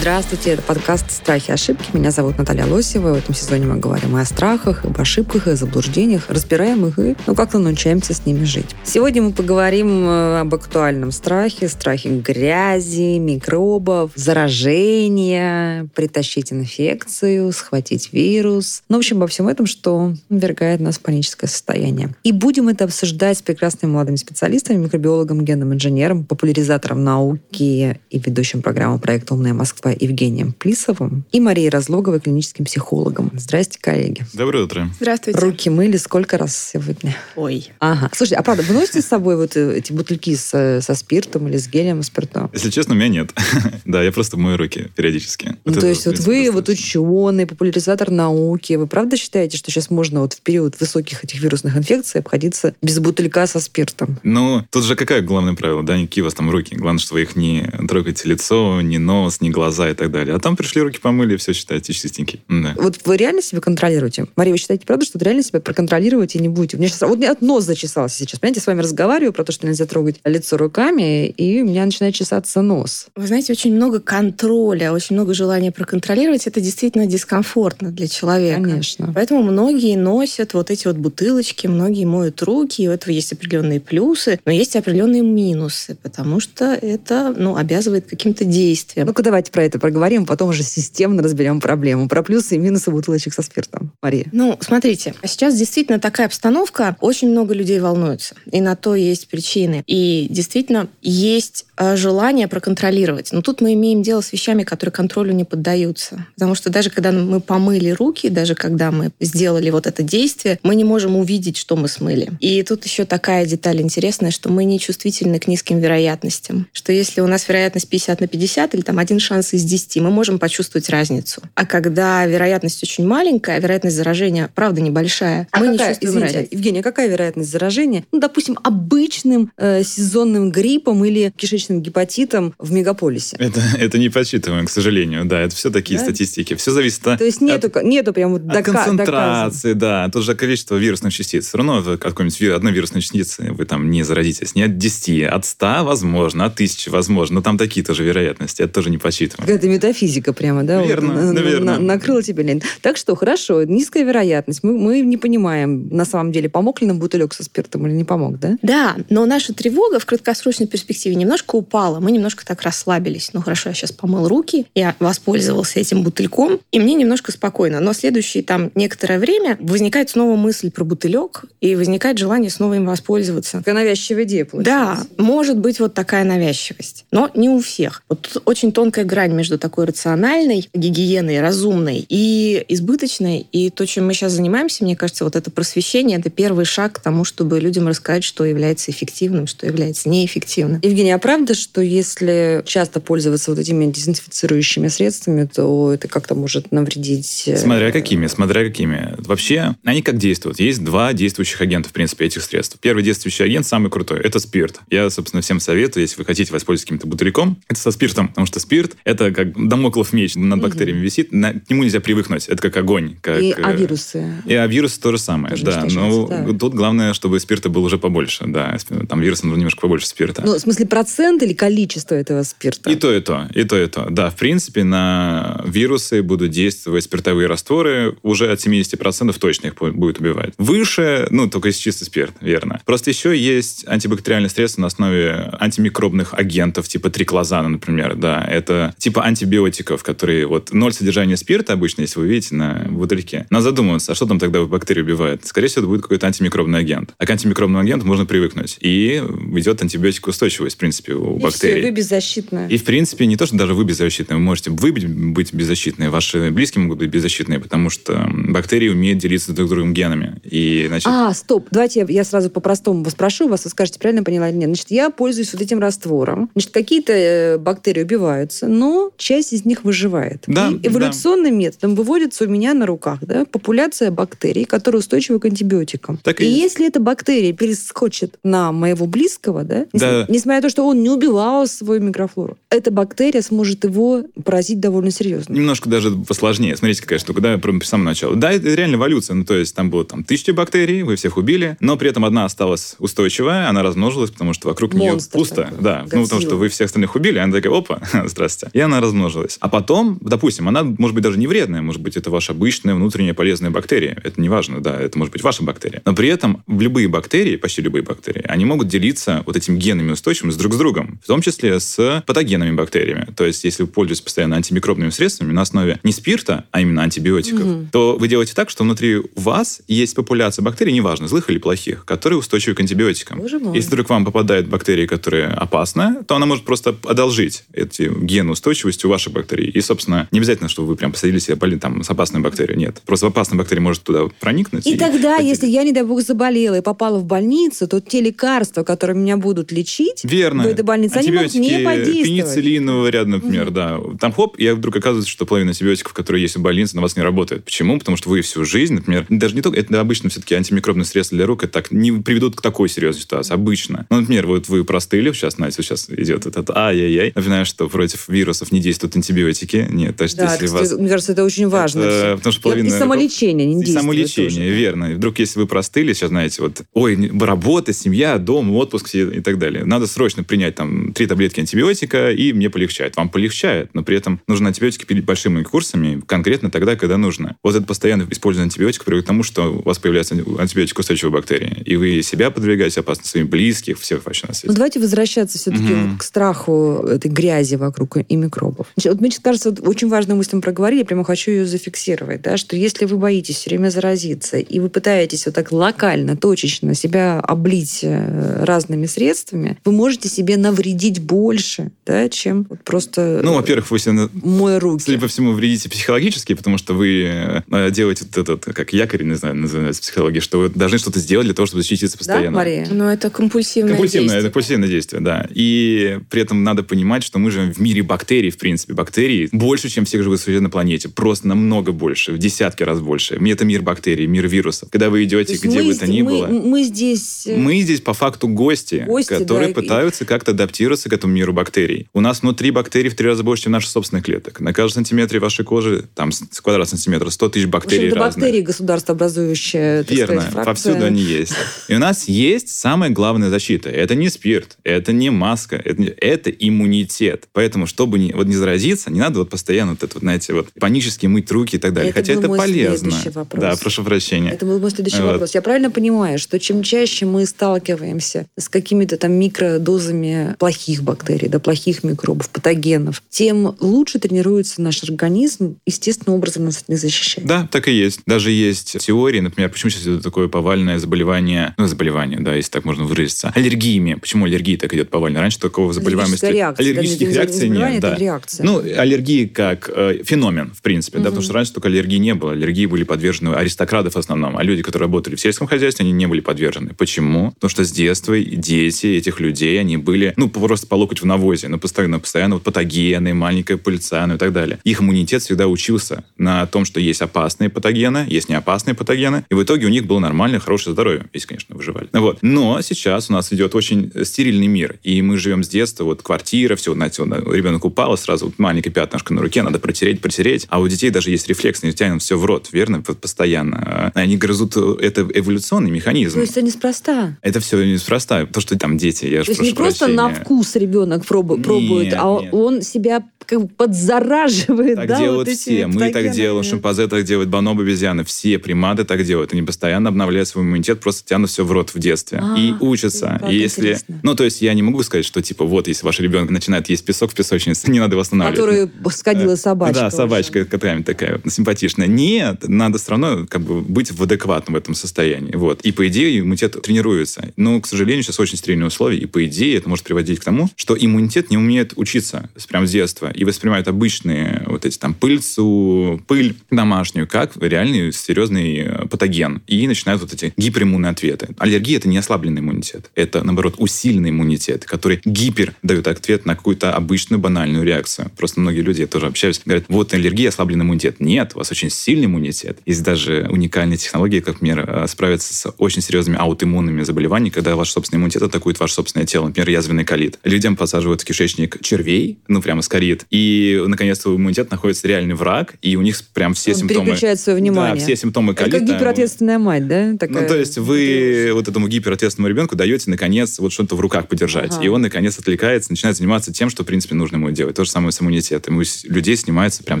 Здравствуйте, это подкаст «Страхи и ошибки». Меня зовут Наталья Лосева. В этом сезоне мы говорим и о страхах, об ошибках, и о заблуждениях, разбираем их и ну, как-то научаемся с ними жить. Сегодня мы поговорим э, об актуальном страхе, страхе грязи, микробов, заражения, притащить инфекцию, схватить вирус. Ну, в общем, обо всем этом, что ввергает нас в паническое состояние. И будем это обсуждать с прекрасными молодыми специалистами, микробиологом, генным инженером, популяризатором науки и ведущим программы проекта «Умная Москва» Евгением Плисовым и Марией Разлоговой, клиническим психологом. Здрасте, коллеги. Доброе утро. Здравствуйте. Руки мыли сколько раз сегодня? Ой. Ага. Слушай, а правда, вы носите с собой вот э, эти бутыльки с, со спиртом или с гелем спиртом? Если честно, у меня нет. да, я просто мою руки периодически. Ну, Вот то есть вот вы вот достаточно. ученый, популяризатор науки, вы правда считаете, что сейчас можно вот в период высоких этих вирусных инфекций обходиться без бутылька со спиртом? Ну, тут же какое главное правило, да, какие у вас там руки. Главное, что вы их не трогаете лицо, ни нос, ни глаза и так далее. А там пришли, руки помыли, все считаете чистенький. Да. Вот вы реально себя контролируете? Мария, вы считаете, правда, что вы реально себя проконтролируете и не будете? У меня сейчас, вот у меня от нос зачесался сейчас. Понимаете, я с вами разговариваю про то, что нельзя трогать лицо руками, и у меня начинает чесаться нос. Вы знаете, очень много контроля, очень много желания проконтролировать. Это действительно дискомфортно для человека. Конечно. Поэтому многие носят вот эти вот бутылочки, многие моют руки, и у этого есть определенные плюсы, но есть и определенные минусы, потому что это ну, обязывает каким-то действиям. Ну-ка, давайте про это проговорим, потом уже системно разберем проблему. Про плюсы и минусы бутылочек со спиртом. Мария. Ну, смотрите, сейчас действительно такая обстановка, очень много людей волнуются, и на то есть причины. И действительно есть желание проконтролировать. Но тут мы имеем дело с вещами, которые контролю не поддаются. Потому что даже когда мы помыли руки, даже когда мы сделали вот это действие, мы не можем увидеть, что мы смыли. И тут еще такая деталь интересная, что мы не чувствительны к низким вероятностям. Что если у нас вероятность 50 на 50 или там один шанс из 10, мы можем почувствовать разницу. А когда вероятность очень маленькая, вероятность заражения, правда, небольшая, А мы не какая, чувствуем извините, разницы. Евгения, какая вероятность заражения, ну, допустим, обычным э, сезонным гриппом или кишечным гепатитом в мегаполисе? Это, это не подсчитываем, к сожалению. Да, это все такие Да? статистики. Все зависит от, То есть нету, нету прям вот от дока- концентрации, да. Тут же количество вирусных частиц. Все равно от какой-нибудь одной вирусной частицы вы там не заразитесь. Не от 10, от 100 возможно, от 1000 возможно. Но там такие тоже вероятности. Это тоже не подсчитываем. Какая-то метафизика прямо, да? Верно, вот, на- наверно. на- накрыла тебя лень. Так что, хорошо, низкая вероятность. Мы, мы не понимаем, на самом деле, помог ли нам бутылек со спиртом или не помог, да? Да, но наша тревога в краткосрочной перспективе немножко упала. Мы немножко так расслабились. Ну хорошо, я сейчас помыл руки, я воспользовался этим бутыльком, и мне немножко спокойно. Но следующее там некоторое время возникает снова мысль про бутылек, и возникает желание снова им воспользоваться. Такая навязчивая идея Да, получается. может быть вот такая навязчивость. Но не у всех. Вот тут очень тонкая грань между такой рациональной гигиеной, разумной и избыточной. И то, чем мы сейчас занимаемся, мне кажется, вот это просвещение, это первый шаг к тому, чтобы людям рассказать, что является эффективным, что является неэффективным. Евгения, а правда, что если часто пользоваться вот этими дезинфицирующими средствами, то это как-то может навредить? э, Смотря какими, смотря какими. Вообще, они как действуют? Есть два действующих агента, в принципе, этих средств. Первый действующий агент, самый крутой, это спирт. Я, собственно, всем советую, если вы хотите воспользоваться каким-то бутыльком, это со спиртом, потому что спирт — это как домоклов меч над бактериями висит, на- к нему нельзя привыкнуть. Это как огонь. Как, И, э, а вирусы? И а вирус то же самое, Тоже да. Но шансы, да. тут главное, чтобы спирта было уже побольше, да. Там вируса нужно немножко побольше спирта. Ну, в смысле, процент или количество этого спирта? И то, и то, и то, и то. Да, в принципе, на вирусы будут действовать спиртовые растворы, уже от 70% точно их бу- будет убивать. Выше, ну, только если чистый спирт, верно. Просто еще есть антибактериальные средства на основе антимикробных агентов, типа триклозана, например, да. Это типа антибиотиков, которые вот ноль содержания спирта обычно, если вы видите на бутыльке. Надо задумываться, а что там тогда бактерии убивает? Скорее всего, это будет какой-то антимикробный агент. А к антимикробному агенту можно привыкнуть. И идет антибиотикоустойчивость, в принципе, у И бактерий. все, вы беззащитная. И, в принципе, не то, что даже вы беззащитные. Вы можете вы быть, беззащитные, ваши близкие могут быть беззащитные, потому что бактерии умеют делиться друг с другом генами. И, значит, А, стоп, давайте я, я сразу по-простому вас спрошу, вас вы скажете, правильно поняла или нет. Значит, я пользуюсь вот этим раствором. Значит, какие-то э, бактерии убиваются, но часть из них выживает. Да, и эволюционным методом выводится у меня на руках да, популяция бактерий, которые устойчивы к антибиотикам. Так и, и если эта бактерия перескочит на моего близкого, да, Да. несмотря на то, что он не убивал свою микрофлору, эта бактерия сможет его поразить довольно серьезно. Немножко даже посложнее. Смотрите, какая штука, да, прям с самого начала. Да, это реально эволюция. Ну, то есть там было там тысяча бактерий, вы всех убили, но при этом одна осталась устойчивая, она размножилась, потому что вокруг нее Монстр пусто. такой, Да, ну, потому Годзилла. что вы всех остальных убили, она такая, опа, здравствуйте. И она размножилась. А потом, допустим, она может быть даже не вредная, может быть, это ваша обычная внутренняя полезная бактерия. Это не важно, да, это может быть ваша бактерия. Но при этом в любые бактерии, почти любые бактерии, они могут делиться вот этими генами устойчивыми с друг с другом, в том числе с патогенными бактериями. То есть, если вы пользуетесь постоянно антимикробными средствами на основе не спирта, а именно антибиотиков, то вы делаете так, что внутри вас есть популяция бактерий, неважно, злых или плохих, которые устойчивы к антибиотикам. Если вдруг вам попадают бактерии, которые опасны, то она может просто одолжить эти гены устойчивости у ваших бактерий. И, собственно, не обязательно, чтобы вы прям посадили себе боли- там, с опасной бактерией. Нет. Просто опасная бактерия может туда проникнуть. И тогда, поделить. если я, не дай бог, заболела и попала в больницу, то те лекарства, которые меня будут лечить Верно. Больнице, они могут не подействовать. пенициллинового ряда, например, да. Там хоп, и вдруг оказывается, что половина антибиотиков, которые есть в больнице, на вас не работает. Почему? Потому что вы всю жизнь, например, даже не только, это обычно все-таки антимикробные средства для рук, это так не приведут к такой серьезной ситуации, обычно. Ну, например, вот вы простыли, сейчас, знаете, сейчас идет этот ай-яй-яй, напоминаю, что против вирусов не действуют антибиотики. Нет, то есть Да, если кстати, вас... мне кажется, это очень важно. Это- потому что И- половина- И самолечение не И действует самолечение, тоже. верно. И вдруг, если вы простыли, сейчас, знаете, вот, ой, работа, семья, дом, отпуск и так далее. Надо срочно принять там три таблетки антибиотика, и мне полегчает. Вам полегчает, но при этом нужно антибиотики пить большими курсами, конкретно тогда, когда нужно. Вот это постоянное использование антибиотиков приводит к тому, что у вас появляется антибиотикоустойчивая бактерия. И вы себя подвергаете опасности, своим близких, всех вообще на Ну, свете. давайте возвращаться все-таки Мгм. к страху этой грязи вокруг и микробов. Значит, вот мне сейчас кажется, вот очень важную мысль мы проговорили, я прямо хочу ее зафиксировать, да, что если вы боитесь все время заразиться, и вы пытаетесь вот так локально, точечно себя облить э, разными средствами, вы можете себе навредить больше, да, чем вот просто Ну, во-первых, вы себе мой руки. Судя по всему, вредите психологически, потому что вы э, делаете вот этот, как якорь, не знаю, называется в психологии, что вы должны что-то сделать для того, чтобы защититься да, постоянно. Мария? Но это компульсивное, Компульсивное, действие. это компульсивное действие, да. И при этом надо понимать, что мы живем в мире бактерий, в принципе. Бактерий больше, чем всех живых существ на планете. Просто намного больше, в десятки раз больше. Это мир бактерий, мир вирусов. Когда вы идете, где мы бы то ни мы- было... Мы здесь... э, Мы здесь по факту гости, Гости, которые да, и- пытаются как-то адаптироваться к этому миру бактерий. У нас внутри бактерий в три раза больше, чем наших собственных клеток. На каждом сантиметре вашей кожи, там, с квадрат сантиметра, 100 тысяч в бактерий общем, это разных. бактерии государство образующее, Верно, сказать, фракция. повсюду они есть. И у нас есть самая главная защита. Это не спирт, это не маска, это, это иммунитет. Поэтому, чтобы не, вот не заразиться, не надо вот постоянно вот это, вот, знаете, вот панически мыть руки и так далее. Это Хотя это полезно. вопрос. Да, прошу прощения. Это был мой следующий Вот. вопрос. Я правильно понимаю, что чем чаще мы сталкиваемся с какими-то там микродозами плохих бактерий, да, плохих микробов, патогенов, тем лучше тренируется наш организм, естественным образом нас от них защищать. Да, так и есть. Даже есть теории, например, почему сейчас идет такое повальное заболевание, ну, заболевание, да, если так можно выразиться, аллергиями. Почему аллергия так идет повально? Раньше такого заболеваемости... Реакция. Аллергических Да, не- не реакций заболевание, нет, да. реакция. Ну, аллергии как э, феномен, в принципе, да, потому что раньше только аллергии не было. Аллергии были подвержены аристократов в основном, а люди, которые работали в сельском хозяйстве, они не были подвержены. Почему? Потому что с детства дети этих людей, они были, ну, просто по локоть в навозе, ну, постоянно, постоянно вот патогены, маленькая пыльца, ну и так далее. Их иммунитет всегда учился на том, что есть опасные патогены, есть неопасные патогены, и в итоге у них было нормальное, хорошее здоровье, если, конечно, выживали. Вот. Но сейчас у нас идет очень стерильный мир, и мы живем с детства, вот квартира, все, знаете, вот, ребенок упал, сразу вот маленькое пятнышко на руке, надо протереть, протереть, а у детей даже есть рефлекс, они тянут все в рот, верно, постоянно. Они грызут, это эволюционный механизм. То есть это неспроста. Это все неспроста, потому что там дети, я же То есть не просто на вкус ребенок пробу- Нет, пробует, а нет. он себя как бы подзараживает. Так да, делают вот все. Мы так делаем, шимпанзе так делают, бонобо, обезьяны. Все приматы так делают. Они постоянно обновляют свой иммунитет, просто тянут все в рот в детстве. А, и учатся. И если... интересно. Ну, то есть я не могу сказать, что, типа, вот, если ваш ребенок начинает есть песок в песочнице, не надо его останавливать. Который сходила собачка. Да, собачка какая-нибудь такая симпатичная. Нет, надо все равно как бы быть в адекватном этом состоянии. Вот. И по идее иммунитет тренируется. Но, к сожалению, сейчас очень стерильные условия, и по идее это может приводить к тому, что иммунитет не умеет учиться с- прям с детства и воспринимает обычные вот эти там пыльцу, пыль домашнюю как реальный серьезный э, патоген. И начинают вот эти гипериммунные ответы. Аллергия это не ослабленный иммунитет. Это, наоборот, усиленный иммунитет, который гипер дает ответ на какую-то обычную банальную реакцию. Просто многие люди, я тоже общаюсь, говорят, вот аллергия, ослабленный иммунитет. Нет, у вас очень сильный иммунитет. Есть даже уникальные технологии, как, например, э, справиться с очень серьезными аутоиммунными заболеваниями, когда ваш собственный иммунитет атакует ваше собственное тело, например, язвенный колит. Людям посаживают в кишечник червей, ну, прямо скорит, и, наконец-то, у иммунитета находится реальный враг, и у них прям все Он симптомы... переключает свое внимание. Да, все симптомы Это колита. как гиперответственная мать, да? Такая... Ну, то есть вы вот этому гиперответственному ребенку даете, наконец, вот что-то в руках подержать. Ага. И он, наконец, отвлекается, начинает заниматься тем, что, в принципе, нужно ему делать. То же самое с иммунитетом. У людей снимаются прям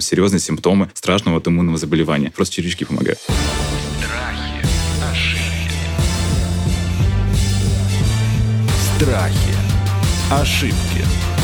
серьезные симптомы страшного аутоиммунного заболевания. Просто червячки помогают. Страхи, Страхи. Ошибки.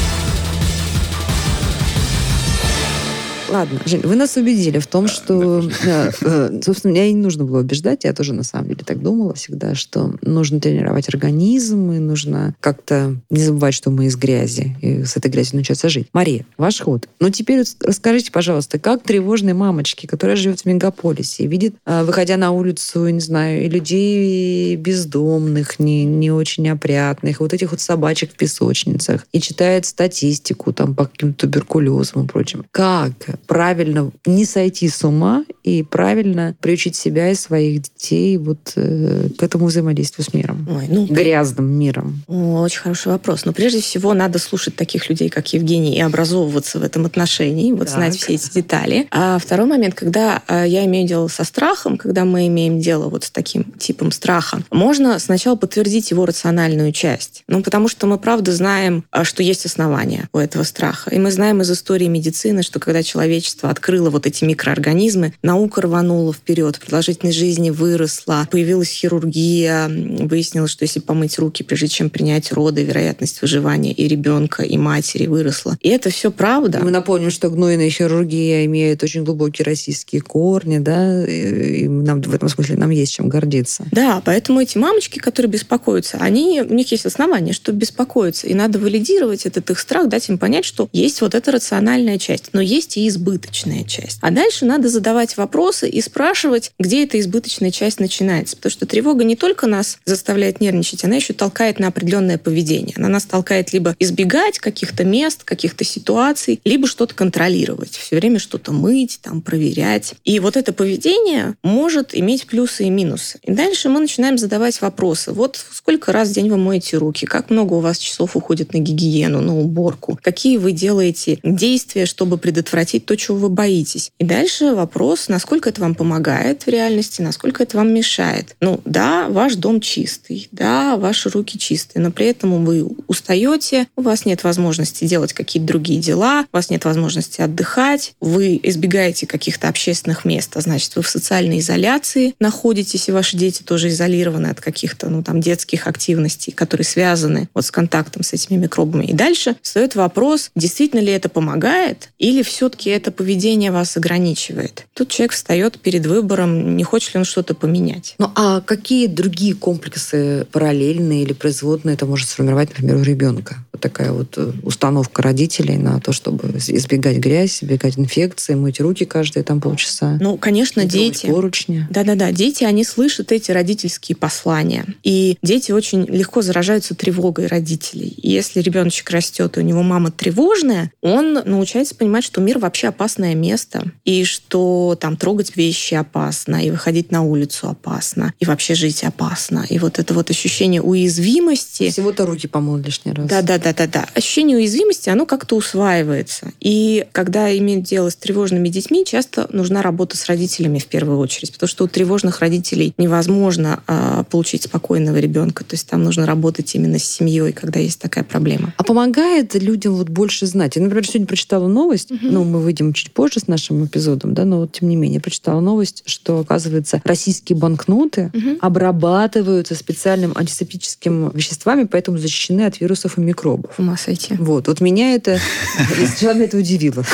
Ладно, Жень, вы нас убедили в том, что, э, э, собственно, меня и не нужно было убеждать, я тоже на самом деле так думала всегда, что нужно тренировать организм, и нужно как-то не забывать, что мы из грязи, и с этой грязью научиться жить. Мария, ваш ход. Ну, теперь расскажите, пожалуйста, как тревожной мамочке, которая живет в мегаполисе, и видит, э, выходя на улицу, не знаю, и людей бездомных, не, не очень опрятных, вот этих вот собачек в песочницах, и читает статистику там по каким-то туберкулезам и прочим. Как правильно не сойти с ума и правильно приучить себя и своих детей вот э, к этому взаимодействию с миром? Ой, ну, Грязным миром. Очень хороший вопрос. Но прежде всего надо слушать таких людей, как Евгений, и образовываться в этом отношении, вот Так. знать все эти детали. А второй момент, когда а, я имею дело со страхом, когда мы имеем дело вот с таким типом страха, можно сначала подтвердить его рациональную часть. Ну, потому что мы правда знаем, а, что есть основания у этого страха. И мы знаем из истории медицины, что когда человечество открыло вот эти микроорганизмы, наука рванула вперед, продолжительность жизни выросла, появилась хирургия, выяснилось, что если помыть руки, прежде чем принять роды, вероятность выживания и ребенка, и матери выросла. И это все правда. Мы напомним, что гнойная хирургия имеет очень глубокие российские корни, да, и нам в этом смысле нам есть чем гордиться. Да, поэтому эти мамочки, которые беспокоятся, они, у них есть основания, что беспокоиться. И надо валидировать этот их страх, дать им понять, что есть вот эта рациональная часть, но есть и избыточная часть. А дальше надо задавать вопросы и спрашивать, где эта избыточная часть начинается. Потому что тревога не только нас заставляет нервничать, она еще толкает на определенное поведение. Она нас толкает либо избегать каких-то мест, каких-то ситуаций, либо что-то контролировать. Все время что-то мыть, там, проверять. И вот это поведение может иметь плюсы и минусы. И дальше мы начинаем задавать вопросы. Вот сколько раз в день вы моете руки? Как много у вас часов уходит на гигиену, на уборку? Какие вы делаете действия, чтобы предотвратить то, чего вы боитесь? И дальше вопрос, насколько это вам помогает в реальности, насколько это вам мешает. Ну, да, ваш дом чистый, да, ваши руки чистые, но при этом вы устаете, у вас нет возможности делать какие-то другие дела, у вас нет возможности отдыхать, вы избегаете каких-то общественных мест, а значит, вы в социальной изоляции находитесь, и ваши дети тоже изолированы от каких-то, ну, там, детских активностей, которые связаны вот с контактом с этими микробами. И дальше встает вопрос, действительно ли это помогает, или все-таки это поведение вас ограничивает. Тут человек встает перед выбором, не хочет ли он что-то поменять. Ну а какие другие комплексы параллельные или производные это может сформировать, например, у ребенка? Такая вот э, установка родителей на то, чтобы избегать грязь, избегать инфекции, мыть руки каждые там полчаса. Ну, конечно, дети. поручни. Да-да-да, дети, они слышат эти родительские послания. И дети очень легко заражаются тревогой родителей. И если ребеночек растет, и у него мама тревожная, он научается понимать, что мир вообще опасное место, и что там трогать вещи опасно, и выходить на улицу опасно, и вообще жить опасно. И вот это вот ощущение уязвимости, Всего-то руки помыл лишний раз. да, да, да, да, да. Ощущение уязвимости, оно как-то усваивается. И когда имеют дело с тревожными детьми, часто нужна работа с родителями в первую очередь, потому что у тревожных родителей невозможно а, получить спокойного ребенка. То есть там нужно работать именно с семьей, когда есть такая проблема. А помогает людям вот больше знать? Я, например, сегодня прочитала новость, ну, мы выйдем чуть позже с нашим эпизодом, да, но вот тем не менее, прочитала новость, что, оказывается, российские банкноты Мгм. обрабатываются специальным антисептическими веществами, поэтому защищены от вирусов и микробов. С ума сойти. Вот, вот меня это, честно, это удивило.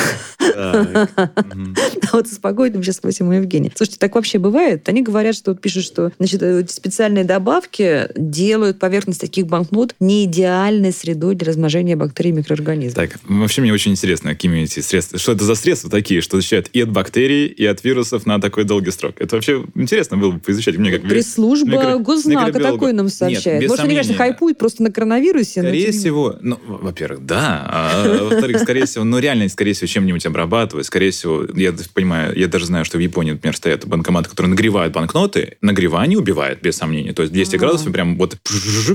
Вот успокоить сейчас спросим у Евгения. Слушайте, так вообще бывает? Они говорят, что пишут, что значит, э, специальные добавки делают поверхность таких банкнот не идеальной средой для размножения бактерий и микроорганизмов. Так, вообще мне очень интересно, какими эти средства, что это за средства такие, что защищают и от бактерий, и от вирусов на такой долгий срок. Это вообще интересно было бы поизучать. Мне как Пресс-служба микро- Госзнака такой нам сообщает. Может, они, конечно, сомнения. хайпуют просто на коронавирусе. но Скорее всего, ну, во- во-первых, да, а во-вторых, скорее всего, ну, реально, скорее всего, чем-нибудь обрабатывают, скорее всего, я понимаю, я даже знаю, что в Японии, например, стоят банкоматы, которые нагревают банкноты, нагревание убивает, без сомнения, то есть 200 А. градусов прям вот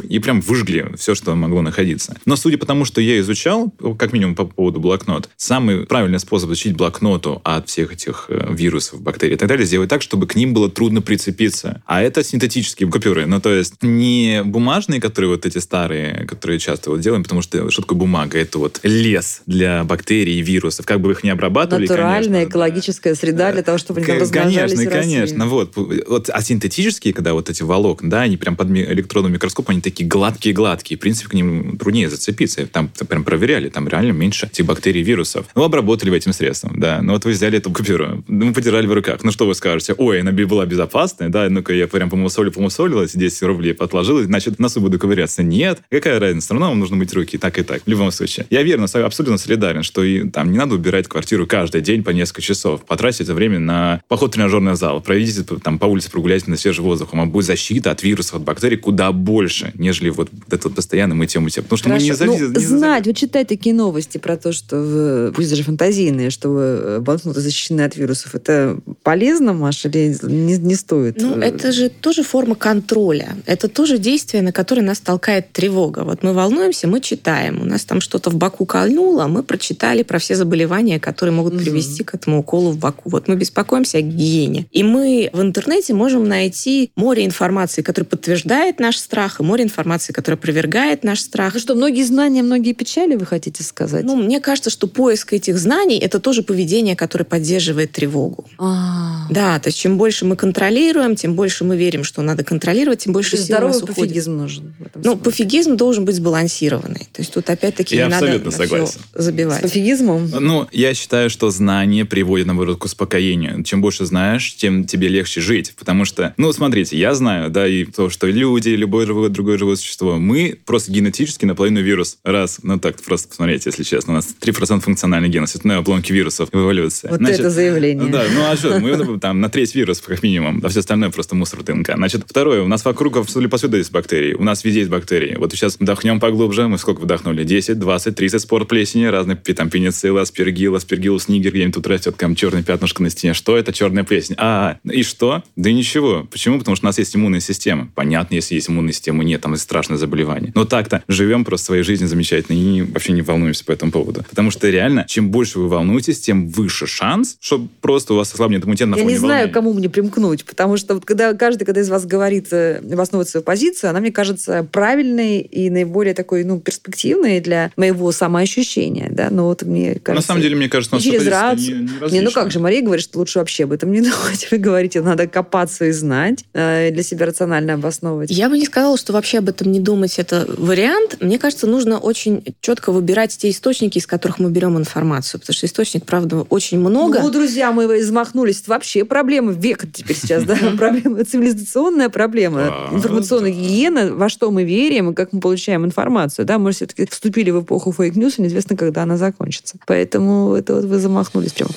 и прям выжгли все, что могло находиться. Но судя по тому, что я изучал, как минимум по поводу блокнот, самый правильный способ защитить блокноту от всех этих э, вирусов, бактерий и так далее, сделать так, чтобы к ним было трудно прицепиться. А это синтетические купюры, ну, то есть не бумажные, которые вот эти старые, которые часто вот делаем, потому что что такое бумага? Это вот лес для бактерий и вирусов. Как бы их не обрабатывали, Натуральная конечно, да. экологическая среда для того, чтобы они там размножались Конечно, конечно. Вот. вот. А синтетические, когда вот эти волокна, да, они прям под электронным микроскопом, они такие гладкие-гладкие. В принципе, к ним труднее зацепиться. Там прям проверяли, там реально меньше этих бактерий вирусов. Ну, обработали вы этим средством, да. Ну, вот вы взяли эту купюру, ну, подержали в руках. Ну, что вы скажете? Ой, она была безопасная, да, ну-ка я прям помусолил, помусолилась, 10 рублей отложила, значит, носу буду ковыряться. Нет, какая разница? Все равно вам нужно мыть руки так и так, в любом случае. Я верно, абсолютно солидарен, что и, там не надо убирать квартиру каждый день по несколько часов. Потратить это время на поход в тренажерный зал, пройдите там по улице, прогуляйте на свежий воздух. Вам будет защита от вирусов, от бактерий куда больше, нежели вот это вот постоянно мытье, мытье. Потому что мы не Хорошо. зависим. Ну, знать, вот читать такие новости про то, что, в- пусть даже фантазийные, что э, банкноты защищены от вирусов, это полезно, Маша, или не, не стоит? Ну, Э, это же тоже форма контроля. Это тоже действие, на которое нас толкает тревога. Вот мы волнуемся, мы читаем. У нас там что-то в боку кольнуло, мы прочитали про все заболевания, которые могут Мгм. привести к этому уколу в боку. Вот мы беспокоимся о гигиене. И мы в интернете можем найти море информации, которая подтверждает наш страх, и море информации, которая опровергает наш страх. Ну что, многие знания, многие печали, вы хотите сказать? Ну, мне кажется, что поиск этих знаний – это тоже поведение, которое поддерживает тревогу. А, Да, то есть чем больше мы контролируем, тем больше мы верим, что надо контролировать, тем больше сил у нас здоровый уходит. пофигизм нужен. в этом Ну, смысле. пофигизм должен быть сбалансированный. То есть тут опять-таки Я не надо согласен. С забивать. пофигизмом? Ну, я считаю, что знание приводит, наоборот, к успокоению. Чем больше знаешь, тем тебе легче жить. Потому что, ну, смотрите, я знаю, да, и то, что люди, любое живое, другое живое существо, мы просто генетически наполовину вирус. Раз, ну так, просто посмотрите, если честно, у нас 3% функциональный ген, остальное обломки вирусов в эволюции. Вот Значит, это заявление. Да, ну а что, мы ну, там на треть вирусов, как минимум, а все остальное просто мусор ДНК. Значит, второе, у нас вокруг абсолютно повсюду есть бактерии, у нас везде есть бактерии. Вот сейчас вдохнем поглубже, мы сколько вдохнули? 10, 20, 30 спор плесени, разные там пеницилл, аспергилл, аспергиллус нигер, где-нибудь тут растет там черное пятнышко на стене. Что это черная плесень? А, и что? Да ничего. Почему? Потому что у нас есть иммунная система. Понятно, если есть иммунная система, нет, там страшное заболевание. Но так-то живем просто своей жизнью замечательно и вообще не волнуемся по этому поводу. Потому что реально, чем больше вы волнуетесь, тем выше шанс, что просто у вас ослабнет иммунитет на Я фоне не знаю, волнения. кому мне примкнуть, потому что вот когда каждый, когда из вас говорит, э, обосновывает свою позицию, она мне кажется правильной и наиболее такой, ну, перспективной для моего самоощущения, да, но вот мне кажется... На самом деле, мне кажется, и нас через рацию. не- не Не, ну как же, Мария говорит, что лучше вообще об этом не думать. Вы говорите, надо копаться и знать, э, для себя рационально обосновывать. Я бы не сказала, что вообще об этом не думать это вариант. Мне кажется, нужно очень четко выбирать те источники, из которых мы берем информацию, потому что источник, правда, очень много. Ну, друзья, мы замахнулись. Это вообще проблема века теперь сейчас, да? Проблема, цивилизационная проблема. Информационная гигиена, во что мы верим и как мы получаем информацию. Да, мы все-таки вступили в эпоху fake news, и неизвестно, когда она закончится. Поэтому это вот вы замахнулись прям.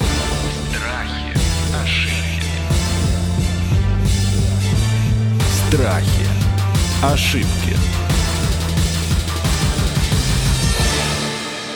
Страхи, ошибки. Страхи. Ошибки.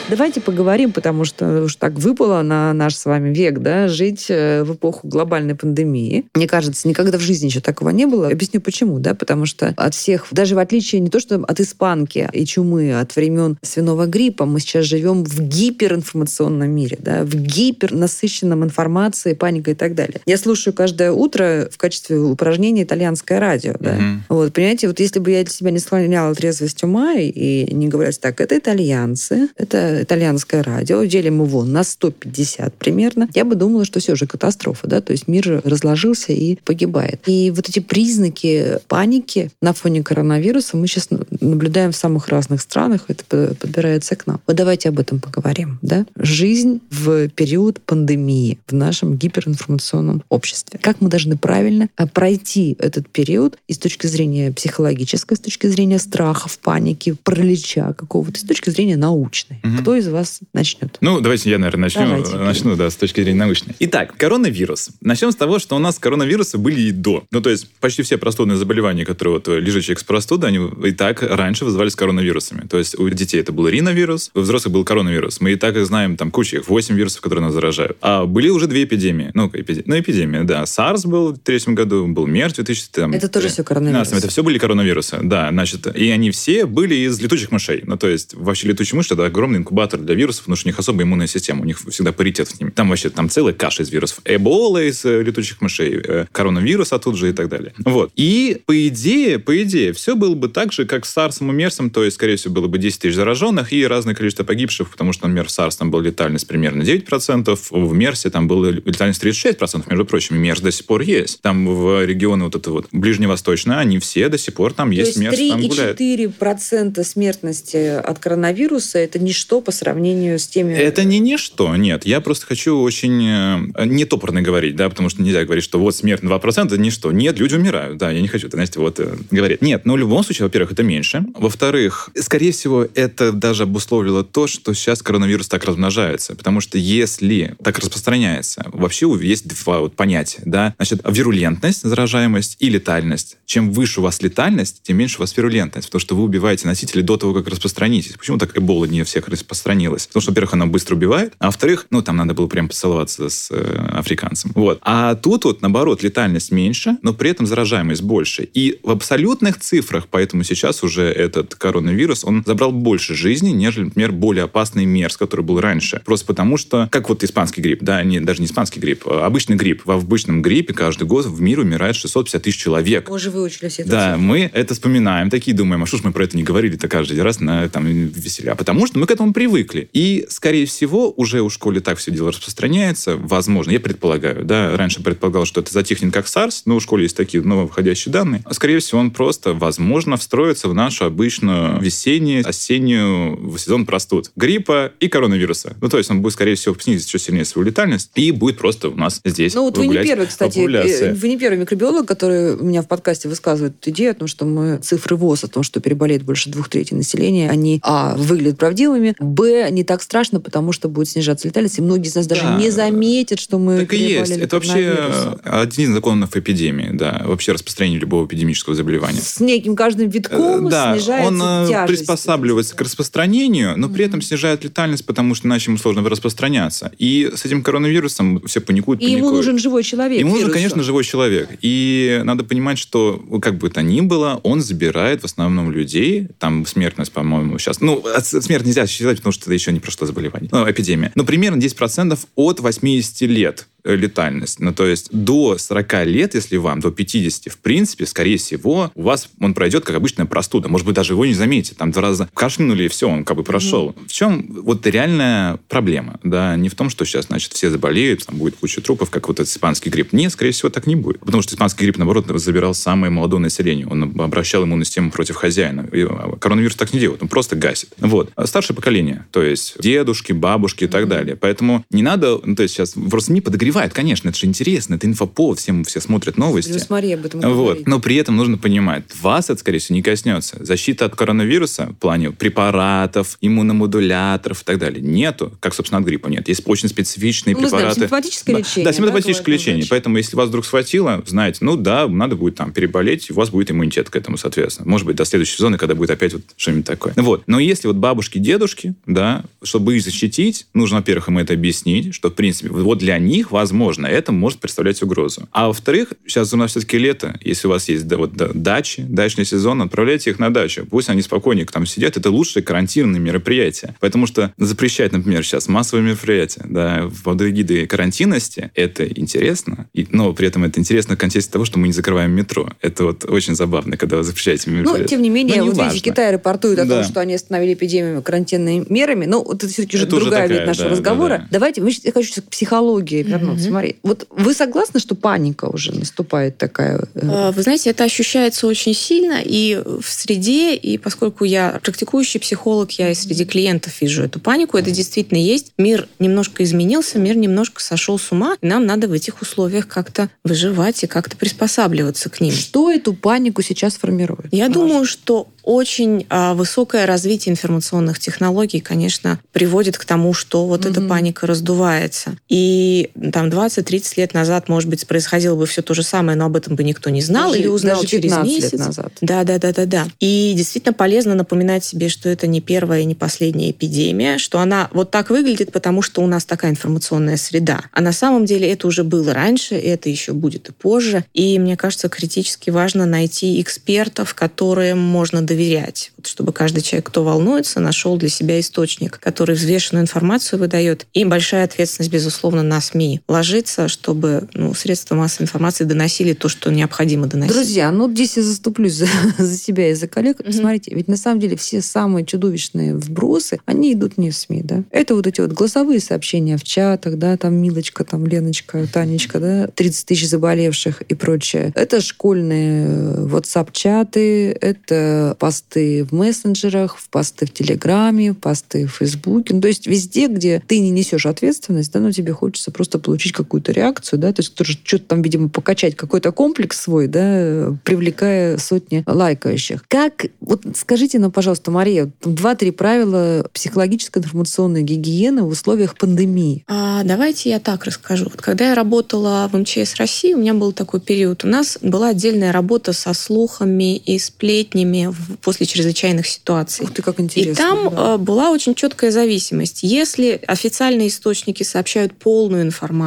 Давайте поговорим, потому что уж так выпало на наш с вами век, да, жить э, в эпоху глобальной пандемии. Мне кажется, никогда в жизни еще такого не было. Объясню почему, да, потому что от всех, даже в отличие не то, что от испанки и чумы, а от времен свиного гриппа, мы сейчас живем в гиперинформационном мире, да, в гипернасыщенном информацией, паникой и так далее. Я слушаю каждое утро в качестве упражнения итальянское радио, да. Мгм. Вот, понимаете, вот если бы я для себя не склоняла трезвость ума и не говорила так, это итальянцы, это итальянское радио, делим его на 150 примерно, я бы думала, что все же катастрофа, да, то есть мир разложился и погибает. И вот эти признаки паники на фоне коронавируса мы сейчас наблюдаем в самых разных странах, это подбирается к нам. Вот давайте об этом поговорим, да? Жизнь в период пандемии в нашем гиперинформационном обществе. Как мы должны правильно а, пройти этот период и с точки зрения психологической, с точки зрения страхов, паники, паралича какого-то, с точки зрения научной. Угу. Кто из вас начнет? Ну, давайте я, наверное, начну. Давайте. Начну, да, с точки зрения научной. Итак, коронавирус. Начнем с того, что у нас коронавирусы были и до. Ну, то есть почти все простудные заболевания, которые вот лежит человек с простудой, они и так раньше вызывались коронавирусами. То есть у детей это был риновирус, у взрослых был коронавирус. Мы и так знаем там куча их, 8 вирусов, которые нас заражают. А были уже две эпидемии. Ну, эпидемия, ну, эпидемия, да. SARS был в третьем году, был MERS в 2000 там, Это тоже все коронавирус. Да, это все были коронавирусы, да. Значит, и они все были из летучих мышей. Ну, то есть вообще летучие мыши это огромный инкубатор для вирусов, потому что у них особая иммунная система, у них всегда паритет с ними. Там вообще там целая каша из вирусов. Эбола из э, летучих мышей, э, коронавирус оттуда же и так далее. Вот. И по идее, по идее, все было бы так же, как с SARS и MERS, то есть, скорее всего, было бы 10 тысяч зараженных и разное количество погибших, потому что, например, в SARS там была летальность примерно 9%, в MERS там была летальность 36%, между прочим, и MERS до сих пор есть. Там в регионы вот это вот ближневосточные, они все до сих пор там то есть, есть MERS, там гуляет. 3,4% смертности от коронавируса это ничто по сравнению с теми... Это не ничто, нет. Я просто хочу очень э, не топорно говорить, да, потому что нельзя говорить, что вот смерть на 2% это ничто. Нет, люди умирают, да, я не хочу, это, знаете, вот э, говорить. Нет, но в любом случае, во-первых, это меньше. Во-вторых, скорее всего, это даже обусловило то, что сейчас коронавирус так размножается. Потому что если так распространяется, вообще есть два вот понятия, да, значит, вирулентность, заражаемость и летальность. Чем выше у вас летальность, тем меньше у вас вирулентность, потому что вы убиваете носителей до того, как распространитесь. Почему так Эбола не всех распространилась? Потому что, во-первых, она быстро убивает, а во-вторых, ну, там надо было прям поцеловаться с э, африканцем. Вот. А тут вот, наоборот, летальность меньше, но при этом заражаемость больше. И в абсолютных цифрах, поэтому сейчас уже этот коронавирус, он забрал больше жизни, нежели, например, более опасный мерс, который был раньше. Просто потому что, как вот испанский грипп, да, не, даже не испанский грипп, а обычный грипп. В обычном гриппе каждый год в мире умирает 650 тысяч человек. Мы уже выучили все это. Да, цифры. мы это вспоминаем, такие думаем, а что ж мы про это не говорили-то каждый раз на там веселя? Потому что мы к этому привыкли. И, скорее всего, уже у школе так все дело распространяется. Возможно, я предполагаю, да, раньше предполагал, что это затихнет как SARS, но у школы есть такие нововходящие данные. А, скорее всего, он просто, возможно, встроится в нашу обычную весеннюю, осеннюю сезон простуд. Гриппа и коронавируса. Ну, то есть он будет, скорее всего, снизить еще сильнее свою летальность и будет просто у нас здесь Ну, вот вы не первый, кстати, э, вы не первый микробиолог, который у меня в подкасте высказывает идею о том, что мы цифры ВОЗ о том, что переболеет больше двух третей населения, они, а, выглядят правдивыми, б, не так страшно, потому что будет снижаться летальность, и многие из нас даже да. не заметят, что мы Так и есть. Это вообще один из законов эпидемии, да, вообще распространение любого эпидемического заболевания. С неким каждым витком э, да, снижается он э, тяжесть. приспосабливается к распространению, но mm-hmm. при этом снижает летальность, потому что иначе ему сложно распространяться. И с этим коронавирусом все паникуют, И ему нужен живой человек. Ему нужен, конечно, живой человек. И надо понимать, что как бы то ни было, он забирает в основном людей, там смертность, по-моему, сейчас, ну, смерть нельзя считать, потому что это еще не прошло заболевание, ну, эпидемия, но примерно 10% от 80 лет летальность. Ну, то есть до 40 лет, если вам, до 50, в принципе, скорее всего, у вас он пройдет как обычная простуда. Может быть, даже его не заметите. Там два раза кашлянули, и все, он как бы прошел. Mm-hmm. В чем вот реальная проблема? Да, не в том, что сейчас, значит, все заболеют, там будет куча трупов, как вот этот испанский грипп. Нет, скорее всего, так не будет. Потому что испанский грипп, наоборот, забирал самое молодое население. Он обращал иммунную систему против хозяина. И а, коронавирус так не делает, он просто гасит. Вот. А старшее поколение, то есть дедушки, бабушки и так mm-hmm. далее. Поэтому не надо, ну, то есть сейчас просто не подогревать подогревает, конечно, это же интересно, это инфоповод, всем все смотрят новости. Плюс Мария об этом вот. говорит. Но при этом нужно понимать, вас это, скорее всего, не коснется. Защита от коронавируса в плане препаратов, иммуномодуляторов и так далее нету, как, собственно, от гриппа нет. Есть очень специфичные ну, препараты. Знаем, симптоматическое лечение. Да, симптоматическое да, лечение. Поэтому, если вас вдруг схватило, знаете, ну да, надо будет там переболеть, у вас будет иммунитет к этому, соответственно. Может быть, до следующей сезона, когда будет опять вот что-нибудь такое. Вот. Но если вот бабушки, дедушки, да, чтобы их защитить, нужно, во-первых, им это объяснить, что, в принципе, вот для них, возможно, это может представлять угрозу. А во-вторых, сейчас у нас все-таки лето. Если у вас есть да, вот, да, дачи, дачный сезон, отправляйте их на дачу. Пусть они спокойненько там сидят. Это лучшие карантинные мероприятия. Потому что запрещать, например, сейчас массовые мероприятия, да, под эгидой карантинности, это интересно, и, но при этом это интересно в контексте того, что мы не закрываем метро. Это вот очень забавно, когда вы запрещаете мероприятия. Ну, тем не менее, не вот важно. видите, Китай рапортует о да. том, что они остановили эпидемию карантинными мерами. Ну, вот это все-таки уже Это уже другая такая, вид нашего да, разговора. да, да. Давайте, мы, я хочу к психологии вернуться. Смотри, вот вы согласны, что паника уже наступает такая? э, Э, Вы знаете, это ощущается очень сильно и в среде, и поскольку я практикующий психолог, я и среди клиентов вижу эту панику, это действительно есть. Мир немножко изменился, мир немножко сошел с ума, и нам надо в этих условиях как-то выживать и как-то приспосабливаться к ним. Что эту панику сейчас формирует? Я думаю, что очень а, высокое развитие информационных технологий, конечно, приводит к тому, что вот эта Мгм. паника раздувается. И там 20-30 лет назад, может быть, происходило бы все то же самое, но об этом бы никто не знал Даже- или узнал даже через 15 месяц. лет назад. Да, да, да, да, да. И действительно полезно напоминать себе, что это не первая и не последняя эпидемия, что она вот так выглядит, потому что у нас такая информационная среда. А на самом деле это уже было раньше, и это еще будет и позже. И мне кажется, критически важно найти экспертов, которым можно доверять, Вот чтобы каждый человек, кто волнуется, нашел для себя источник, который взвешенную информацию выдает. И большая ответственность, безусловно, на СМИ ложится, чтобы ну, средства массовой информации доносили то, что необходимо доносить. Друзья, ну здесь я заступлюсь за, за себя и за коллег. Мгм. Смотрите, ведь на самом деле все самые чудовищные вбросы, они идут не в СМИ, да? Это вот эти вот голосовые сообщения в чатах, да, там Милочка, там Леночка, Танечка, да, 30 тысяч заболевших и прочее. Это школьные э, WhatsApp-чаты, это посты в мессенджерах, в посты в Телеграме, посты в Фейсбуке. Ну, то есть везде, где ты не несешь ответственность, да, но тебе хочется просто получить какую-то реакцию, да, то есть тоже что-то там, видимо, покачать, какой-то комплекс свой, да, привлекая сотни лайкающих. Как, вот скажите нам, пожалуйста, Мария, два-три правила психологической информационной гигиены в условиях пандемии. А, давайте я так расскажу. Вот когда я работала в МЧС России, у меня был такой период. У нас была отдельная работа со слухами и сплетнями в- после чрезвычайных ситуаций. Ух ты, как интересно. И там да. э, была очень четкая зависимость. Если официальные источники сообщают полную информацию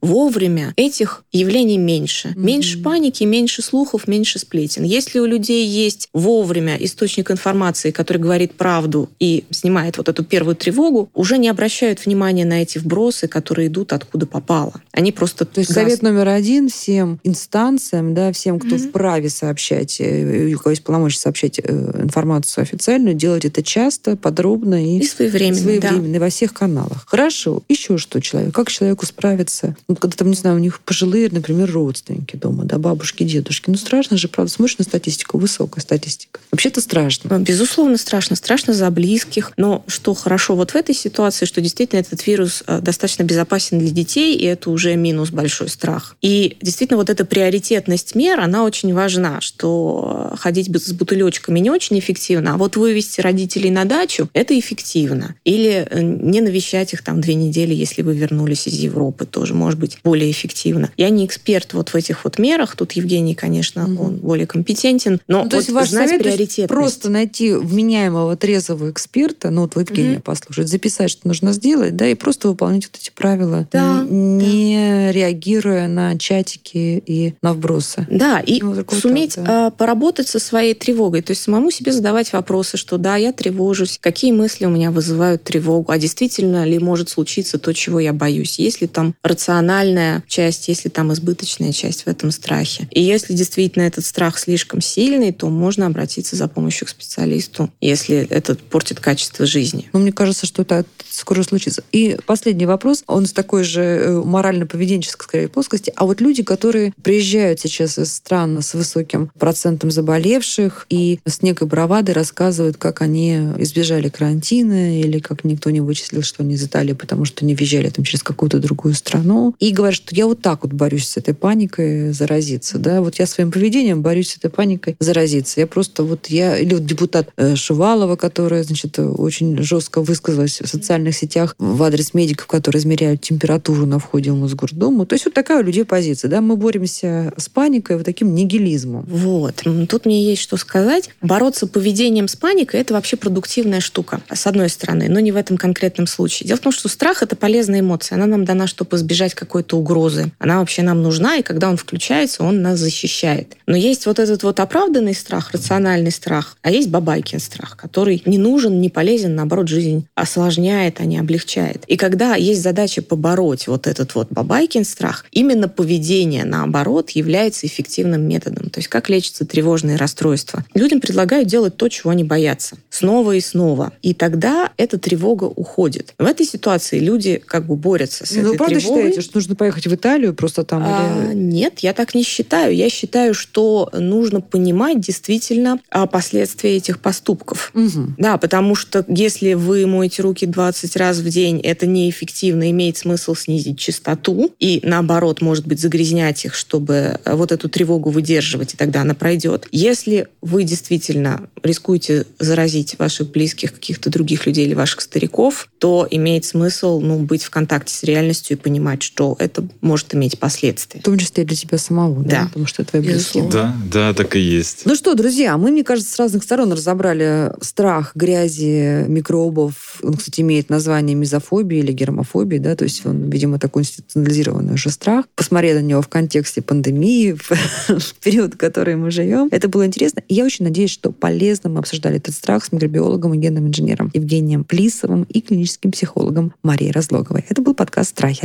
вовремя, этих явлений меньше. Мгм. Меньше паники, меньше слухов, меньше сплетен. Если у людей есть вовремя источник информации, который говорит правду и снимает вот эту первую тревогу, уже не обращают внимания на эти вбросы, которые идут откуда попало. Они просто То есть гас- совет номер один всем инстанциям, да, всем, кто Мгм. вправе сообщать, э, у кого есть полномочия сообщать э, информацию официальную, делать это часто, подробно и и своевременно. да. своевременно и во всех каналах. Хорошо. Еще что человек? Как человеку справиться? Вот когда там, не знаю, у них пожилые, например, родственники дома, да, бабушки, дедушки. Ну, страшно же, правда. Смотришь на статистику, высокая статистика. Вообще-то страшно. Безусловно, страшно. Страшно за близких. Но что хорошо вот в этой ситуации, что действительно этот вирус э, достаточно безопасен для детей, и это уже минус большой страх. И действительно вот эта приоритетность мер, она очень важна, что э, ходить с бутылечками не очень эффективно, а вот вывести родителей на дачу – это эффективно. Или э, не навещать их там две недели, если вы вернулись из Европы, тоже может быть более эффективно. Я не эксперт вот в этих вот мерах, тут Евгений, конечно, Мгм. он более компетентен, но Ну, то вот есть ваш знать совет просто найти вменяемого трезвого эксперта, ну вот Евгения Мгм. послушать, записать, что нужно сделать, да, и просто выполнять вот эти правила, Да, не реагируя на чатики и на вбросы. Да, и Ну, суметь так, да. а, поработать со своей тревогой, то есть самому себе задавать вопросы, что да, я тревожусь, какие мысли у меня вызывают тревогу, а действительно ли может случиться то, чего я боюсь, есть ли там рациональная часть, есть ли там избыточная часть в этом страхе. И если действительно этот страх слишком сильный, то можно обратиться за помощью к специалисту, если это портит качество жизни. Но мне кажется, что это скоро случится. И последний вопрос, он с такой же э, морально-поведенческой, скорее, плоскости. А вот люди, которые приезжают сейчас из стран с высоким процентом заболевших и с некой бравадой рассказывают, как они избежали карантина или как никто не вычислил, что они из Италии, потому что не въезжали там через какую-то другую страну. И говорят, что я вот так вот борюсь с этой паникой заразиться. Да? Вот я своим поведением борюсь с этой паникой заразиться. Я просто вот я... Или вот депутат э, Шувалова, которая, значит, очень жестко высказалась в социальных сетях в адрес медиков, которые измеряют температуру на входе в Мосгордуму. То есть вот такая у людей позиция. Да? Мы боремся с паникой, вот таким нигилизмом. Вот. Тут мне есть что сказать. Бороться поведением с паникой – это вообще продуктивная штука, с одной стороны, но не в этом конкретном случае. Дело в том, что страх – это полезная эмоция. Она нам дана, чтобы избежать какой-то угрозы. Она вообще нам нужна, и когда он включается, он нас защищает. Но есть вот этот вот оправданный страх, рациональный страх, а есть бабайкин страх, который не нужен, не полезен, наоборот, жизнь осложняет, а не облегчает. И когда есть задача побороть вот этот вот бабайкин страх, именно поведение, наоборот, является эффективным методом. То есть как лечатся тревожные расстройства. Людям предлагают делать то, чего они боятся. Снова и снова. И тогда эта тревога уходит. В этой ситуации люди как бы борются с Ну, этой правда тревогой. считаете, что нужно поехать в Италию просто там? А, или... Нет, я так не считаю. Я считаю, что нужно понимать действительно а, последствия этих поступков. Мгм. Да, потому что если вы моете руки 20 раз в день, это неэффективно, имеет смысл снизить частоту и, наоборот, может быть, загрязнять их, чтобы э, вот эту тревогу выдерживать, и тогда она пройдет. Если вы действительно рискуете заразить ваших близких, каких-то других людей или ваших стариков, то имеет смысл ну, быть в контакте с реальностью и понимать, что это может иметь последствия. В том числе и для тебя самого, да? Да. Потому что это твои близкие. Да, да, так и есть. Ну что, друзья, мы, мне кажется, с разных сторон разобрали страх грязи, микробов. Он, кстати, имеет название мизофобии или гермофобии, да, то есть он, видимо, такой институционализированный уже страх. Посмотрели на него в контексте пандемии, в, в период, в который мы живем. Это было интересно. И я очень надеюсь, что полезно мы обсуждали этот страх с микробиологом и генным инженером Евгением Плисовым и клиническим психологом Марией Разлоговой. Это был подкаст «Страхи